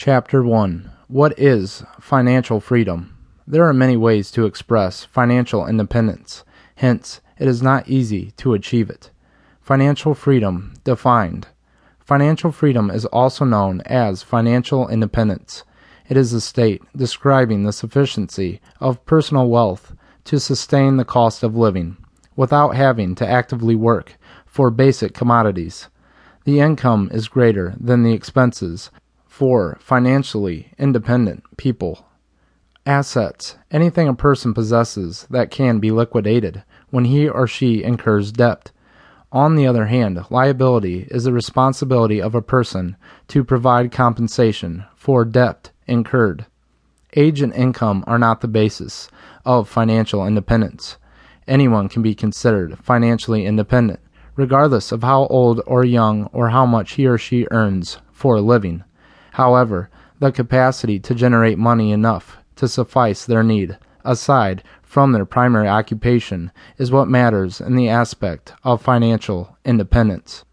Chapter 1 What is financial freedom? There are many ways to express financial independence, hence, it is not easy to achieve it. Financial freedom defined. Financial freedom is also known as financial independence. It is a state describing the sufficiency of personal wealth to sustain the cost of living without having to actively work for basic commodities. The income is greater than the expenses for financially independent people. Assets anything a person possesses that can be liquidated when he or she incurs debt. On the other hand, liability is the responsibility of a person to provide compensation for debt incurred. Age and income are not the basis of financial independence. Anyone can be considered financially independent, regardless of how old or young or how much he or she earns for a living. However, the capacity to generate money enough to suffice their need, aside from their primary occupation, is what matters in the aspect of financial independence.